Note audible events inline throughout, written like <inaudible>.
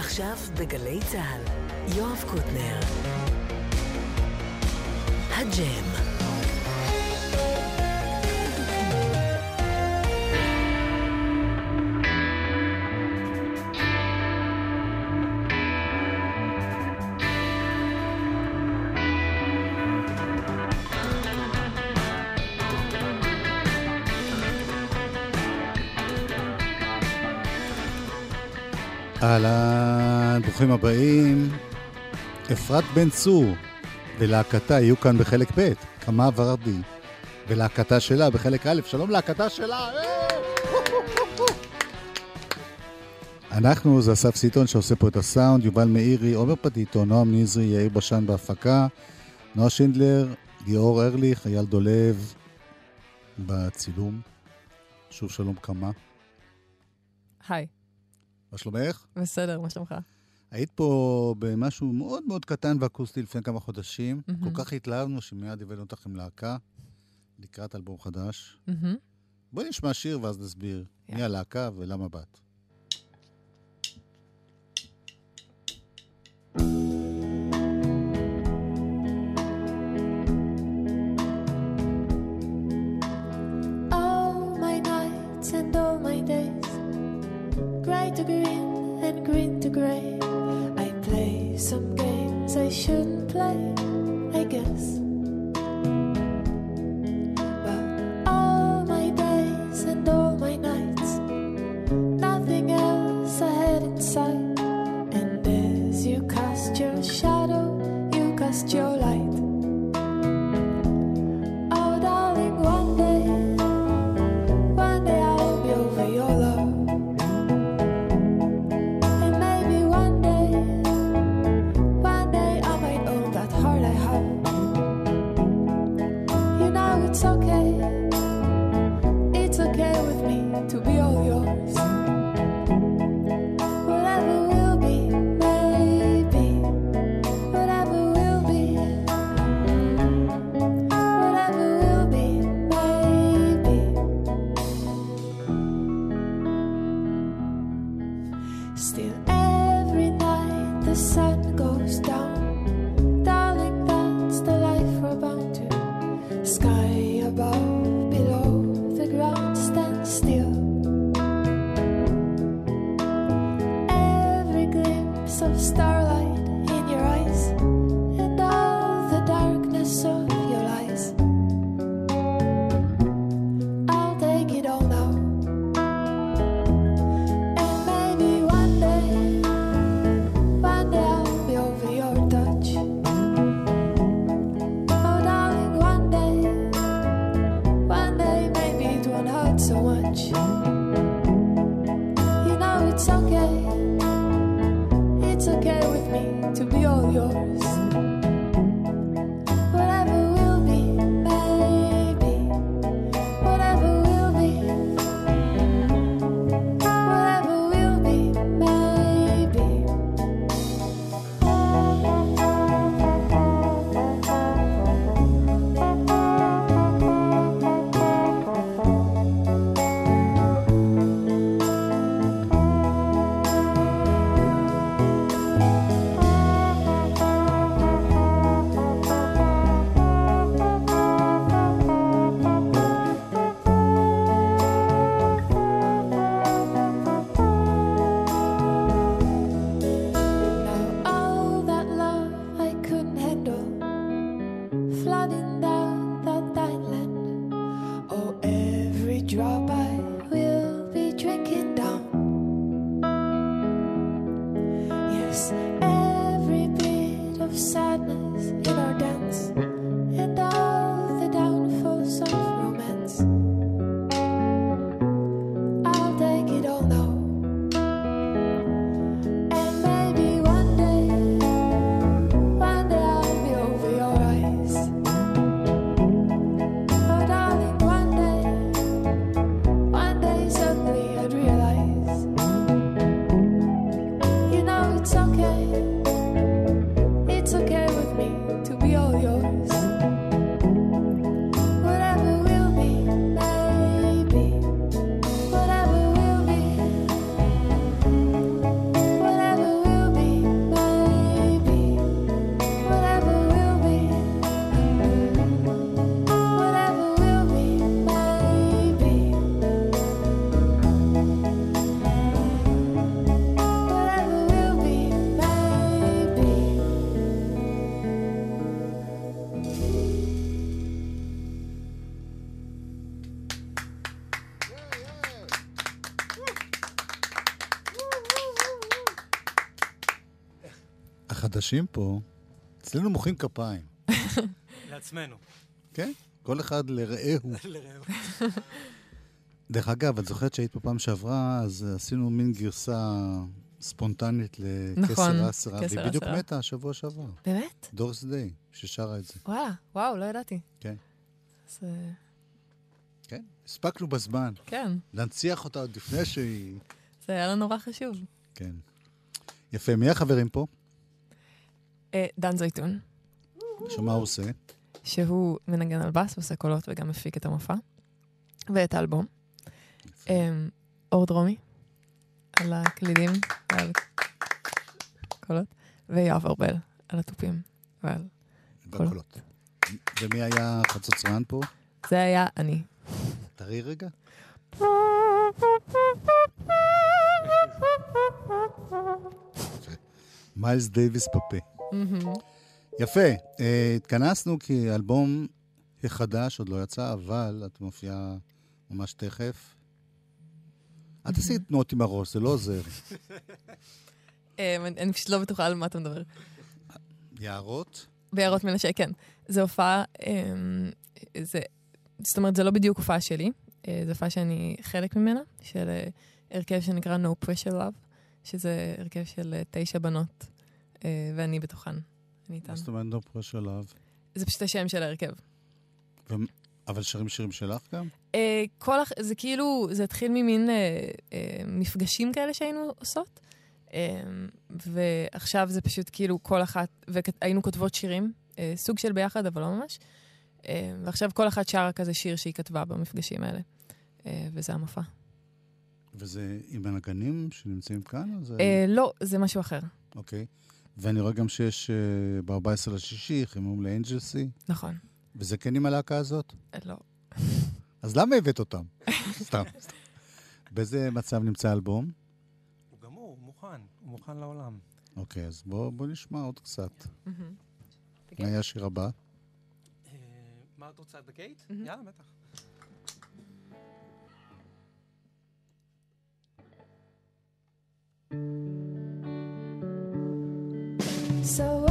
עכשיו בגלי צה"ל, יואב קוטנר. הג'ם. אהלן, ברוכים הבאים. אפרת בן צור ולהקתה יהיו כאן בחלק ב', קמה ורדי, ולהקתה שלה בחלק א', שלום להקתה שלה! אנחנו, זה אסף סיטון שעושה פה את הסאונד, יובל מאירי, עומר פדיטו, נועם נזרי, יאיר בשן בהפקה, נועה שינדלר, גיאור ארליך, אייל דולב בצילום. שוב שלום קמה. היי. מה שלומך? בסדר, מה שלומך? היית פה במשהו מאוד מאוד קטן ואקוסטי לפני כמה חודשים. מהמם. כל כך התלהבנו שמיד הבאנו אותך עם להקה לקראת אלבום חדש. מהמם. בואי נשמע שיר ואז נסביר מי יאללה. הלהקה ולמה באת. All my nights and all my days, gray to green and green to gray. I play some games I shouldn't play, I guess. it's okay. Every bit of sadness in our החדשים פה, אצלנו מוחאים כפיים, <laughs> לעצמנו. כן? כל אחד לרעהו. <laughs> לרעהו. דרך אגב, את זוכרת שהיית פה פעם שעברה, אז עשינו מין גרסה ספונטנית נכון, לקסר אסרה, קסר והיא בדיוק אסרה. מתה השבוע שעבר. באמת? דוריס דיי, ששרה את זה. וואלה, וואו, לא ידעתי. כן. אז אה, כן, הספקנו בזמן. כן, להנציח אותה עוד לפני שהיא... זה היה לנו נורא חשוב. כן. יפה, מי החברים פה? אה, דן זייתון, שמה הוא עושה? שהוא מנגן על בס, עושה קולות וגם מפיק את המופע, ואת האלבום. אה, אור דרומי, על הקלידים ועל קולות, ויואב ארבל, על התופים ועל... בקולות. ומי היה חצוצרן פה? זה היה אני. תראי רגע. <laughs> מיילס דייוויס בפה. מהמם. יפה, אה, התכנסנו כי האלבום החדש עוד לא יצא, אבל את מופיעה ממש תכף. אל תעשי תנועות עם הראש, זה לא עוזר. <laughs> אה, אני פשוט לא בטוחה על מה אתה מדבר. יערות? ביערות מנשה, כן. זו הופעה, אמ, זה, זאת אומרת, זה לא בדיוק הופעה שלי, אה, זו הופעה שאני חלק ממנה, של אה, הרכב שנקרא No Pressure Love, שזה הרכב של תשע בנות, ואני בתוכן. אני איתן. מה זאת אומרת לא פרש עליו? זה פשוט השם של ההרכב. אבל שרים שירים שלך גם? אה, כל, הח- זה כאילו, זה התחיל ממין אה, אה, מפגשים כאלה שהיינו עושות, אה, ועכשיו זה פשוט כאילו כל אחת, והיינו כותבות שירים, אה, סוג של ביחד, אבל לא ממש, אה, ועכשיו כל אחת שרה כזה שיר שהיא כתבה במפגשים האלה, אה, וזה המופע. וזה עם הנגנים שנמצאים כאן? זה... אה, לא, זה משהו אחר, אוקיי. ואני רואה גם שיש אה, ב-14 לשישי חימום לאנג'לסי, נכון. וזה כן עם הלהקה הזאת? אה, לא. אז למה הבאת אותם? <laughs> סתם. באיזה מצב נמצא האלבום? הוא גמור, הוא מוכן, הוא מוכן לעולם. אוקיי, אז בואו בוא נשמע עוד קצת. מהמם. מה יהיה השיר הבא? אה, מה את רוצה, The Gate? מהמם. יאללה, בטח. So when so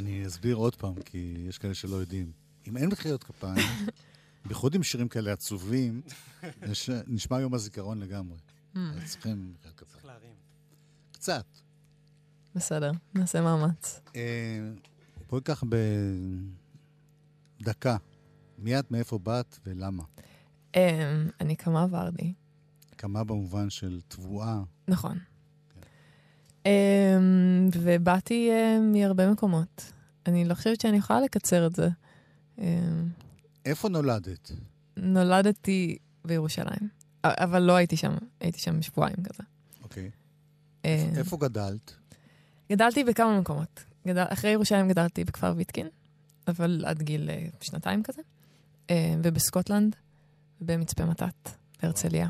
אני אסביר עוד פעם, כי יש כאלה שלא יודעים. אם אין מחיאות כפיים, <laughs> בייחוד עם שירים כאלה עצובים, יש- נשמע יום הזיכרון לגמרי. Hmm. אז צריכים מחיאות כפיים. צריך להרים. קצת. בסדר, נעשה מאמץ. אה, בואי ככה בדקה. מי את, מאיפה באת ולמה? אמ, אני קמה ורדי. כמה במובן של תבואה. נכון. אמ, ובאתי אמ, מהרבה מקומות. אני לא חושבת שאני יכולה לקצר את זה. אמ, איפה נולדת? נולדתי בירושלים, אבל לא הייתי שם, הייתי שם שבועיים כזה. אוקיי. איפה גדלת? גדלתי בכמה מקומות. גדל, אחרי ירושלים גדלתי בכפר ויטקין, אבל עד גיל אה, שנתיים כזה, ובסקוטלנד, ובמצפה מתת, בהרצליה,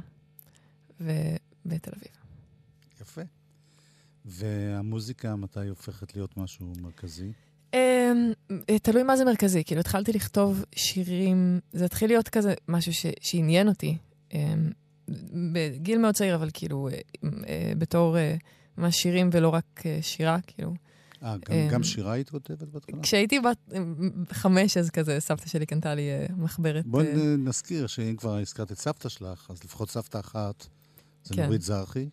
ובתל אביב. יפה. והמוזיקה, מתי הופכת להיות משהו מרכזי? אה, תלוי מה זה מרכזי, כאילו התחלתי לכתוב שירים, זה התחיל להיות כזה משהו ש, שעניין אותי, אה, בגיל מאוד צעיר, אבל כאילו אה, אה, בתור ממש שירים ולא רק שירה, כאילו. אה, גם, אמ, גם שירה היית כותבת בהתחלה? כשהייתי בת חמש, אז כזה סבתא שלי קנתה לי מחברת. בואי נזכיר שאם כבר הזכרת את סבתא שלך, אז לפחות סבתא אחת זה כן. נורית זרחי,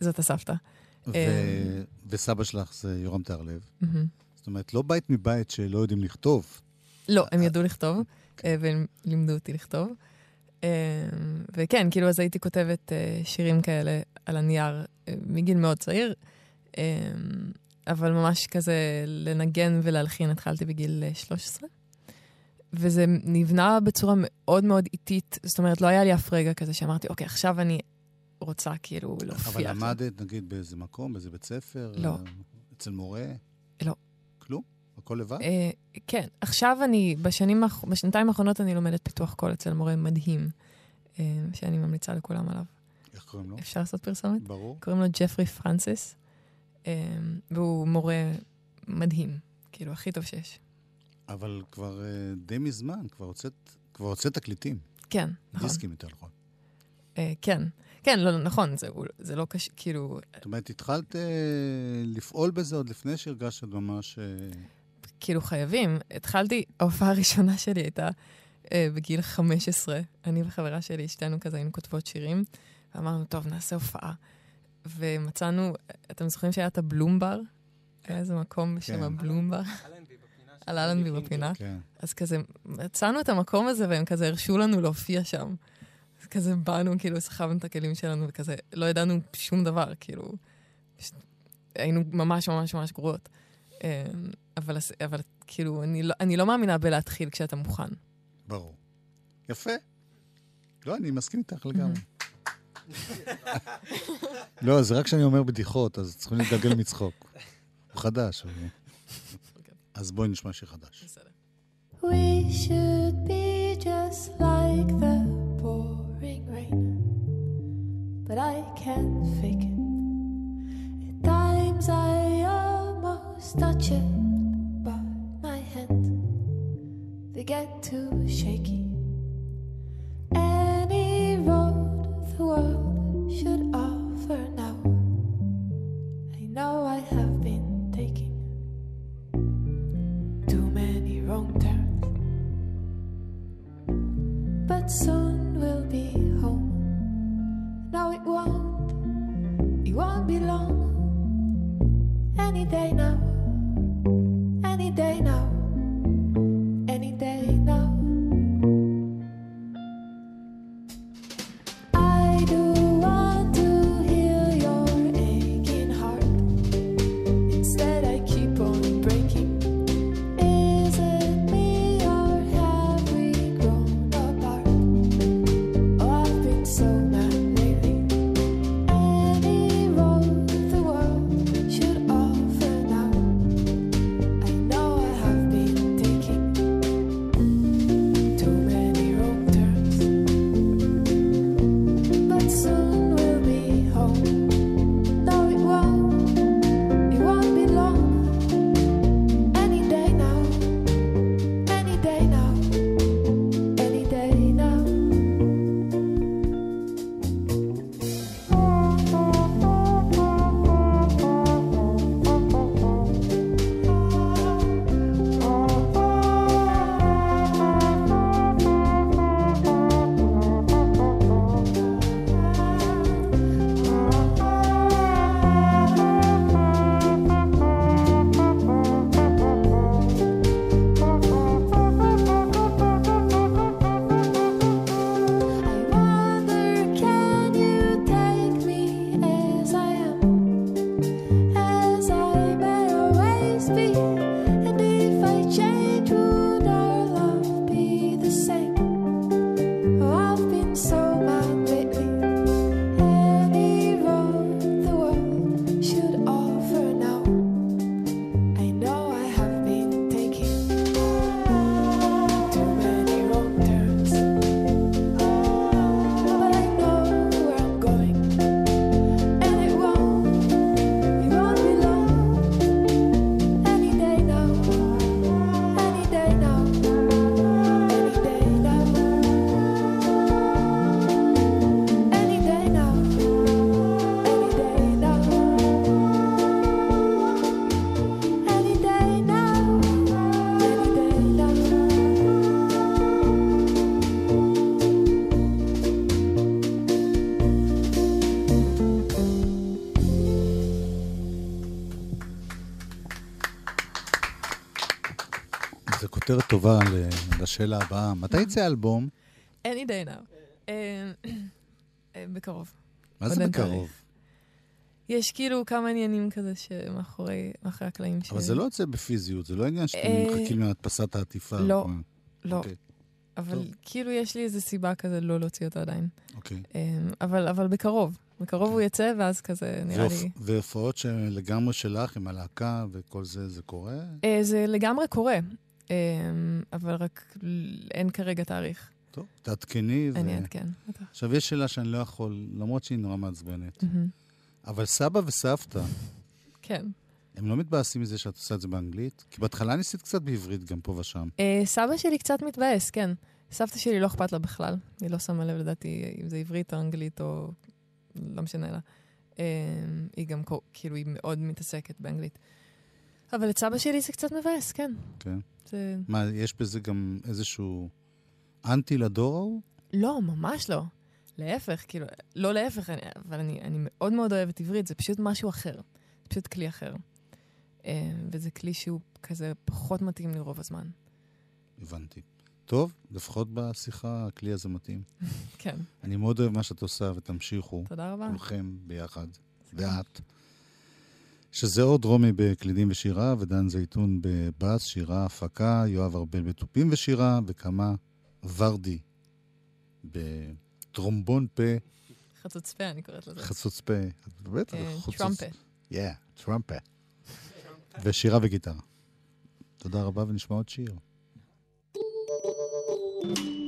זאת הסבתא. ו... אמ. וסבא שלך זה יורם טהרלב. מהמם. זאת אומרת, לא בית מבית שלא יודעים לכתוב. לא, הם ידעו לכתוב, אה, והם לימדו אותי לכתוב. אה, וכן, כאילו, אז הייתי כותבת אה, שירים כאלה על הנייר אה, מגיל מאוד צעיר, אה, אבל ממש כזה לנגן ולהלחין התחלתי בגיל אה, 13. וזה נבנה בצורה מאוד מאוד איטית, זאת אומרת, לא היה לי אף רגע כזה שאמרתי, אוקיי, עכשיו אני רוצה כאילו להופיע. אבל עכשיו." למדת, נגיד, באיזה מקום, באיזה בית ספר? לא. אה, אצל מורה? לא. כלום? הכל לבד? אה, כן, עכשיו אני, בשנים, בשנתיים האחרונות אני לומדת פיתוח קול אצל מורה מדהים, אה, שאני ממליצה לכולם עליו. איך קוראים לו? אפשר לעשות פרסומת? ברור. קוראים לו ג'פרי פרנסיס, אה, והוא מורה מדהים, כאילו, הכי טוב שיש. אבל כבר אה, די מזמן, כבר הוצאת, כבר הוצאת תקליטים. כן, נכון. דיסקים יותר נכון. אה, כן, כן, לא, נכון, זה, זה לא קשה, כאילו, זאת אומרת, התחלת אה, לפעול בזה עוד לפני שהרגשת ממש... אה, כאילו חייבים. התחלתי, ההופעה הראשונה שלי הייתה אה, בגיל 15. אני וחברה שלי, שתינו כזה היינו כותבות שירים, ואמרנו, טוב, נעשה הופעה. ומצאנו, אתם זוכרים שהיה את הבלומבר? היה איזה מקום בשם כן. הבלומבר, אלנבי בפינה. על אלנבי בפינה. כן. אז כזה, מצאנו את המקום הזה, והם כזה הרשו לנו להופיע שם. כזה באנו, כאילו, סחבנו את הכלים שלנו, וכזה, לא ידענו שום דבר, כאילו, פשוט היינו ממש ממש ממש גרועות. אמ, אבל, אבל כאילו, אני לא, אני לא מאמינה בלהתחיל כשאתה מוכן. ברור. יפה. לא, אני מסכים איתך לגמרי. <laughs> לא, זה רק כשאני אומר בדיחות, אז צריכים להתגלגל מצחוק. הוא חדש. הוא- אז בואי נשמע שיר חדש. בסדר. We should be but I can't fake it. At times I almost touch it, but my hands they get too shaky. כותרת טובה לשאלה הבאה. מתי יצא האלבום? any day now. אה, אה, בקרוב. מה זה אין בקרוב? יש כאילו כמה עניינים כזה שמאחורי מאחורי הקלעים. אבל ש- זה לא יוצא בפיזיות, זה לא עניין שאתם אה, מחכים להדפסת העטיפה. לא. לא, אוקיי, אבל טוב. כאילו יש לי איזו סיבה כזה לא להוציא אותו עדיין. אוקיי. אבל אבל בקרוב. בקרוב כן. הוא יצא, ואז כזה נראה לי... והופעות שלגמרי שלך עם הלהקה וכל זה, זה קורה? זה לגמרי קורה, אבל רק אין כרגע תאריך. טוב, תעדכני. אני אעדכן. בטח. עכשיו, יש שאלה שאני לא יכול, למרות שהיא נורא מעצבנת. אבל סבא וסבתא, כן. הם לא מתבאסים מזה שאת עושה את זה באנגלית? כי בהתחלה ניסית קצת בעברית גם פה ושם. אה, סבא שלי קצת מתבאס, כן. סבתא שלי לא אכפת לה בכלל. היא לא שמה לב, לדעתי, אם זה עברית או אנגלית או... לא משנה לה. אה, היא גם כאילו, היא מאוד מתעסקת באנגלית. אבל את סבא שלי זה קצת מבאס, כן. כן. זה... מה, יש בזה גם איזשהו אנטי לדור ההוא? לא, ממש לא. להפך, כאילו, לא להפך, אני, אבל אני, אני מאוד מאוד אוהבת עברית, זה פשוט משהו אחר. זה פשוט כלי אחר. אה, וזה כלי שהוא כזה פחות מתאים לי רוב הזמן. הבנתי. טוב, לפחות בשיחה הכלי הזה מתאים. <laughs> כן, אני מאוד אוהב מה שאת עושה, ותמשיכו, תודה רבה. כולכם ביחד, ואת. שזה אור דרומי בקלידים ושירה, ודן זייתון בבאס, שירה, הפקה, יואב ארבל בתופים ושירה, וכמה ורדי בטרומבון פה, חצוצפה, אני קוראת לזה. חצוץ פה. בטח, אה, חוצוץ- טראמפה. Yeah, טראמפה. ושירה וגיטרה. תודה רבה, ונשמע עוד שיר. I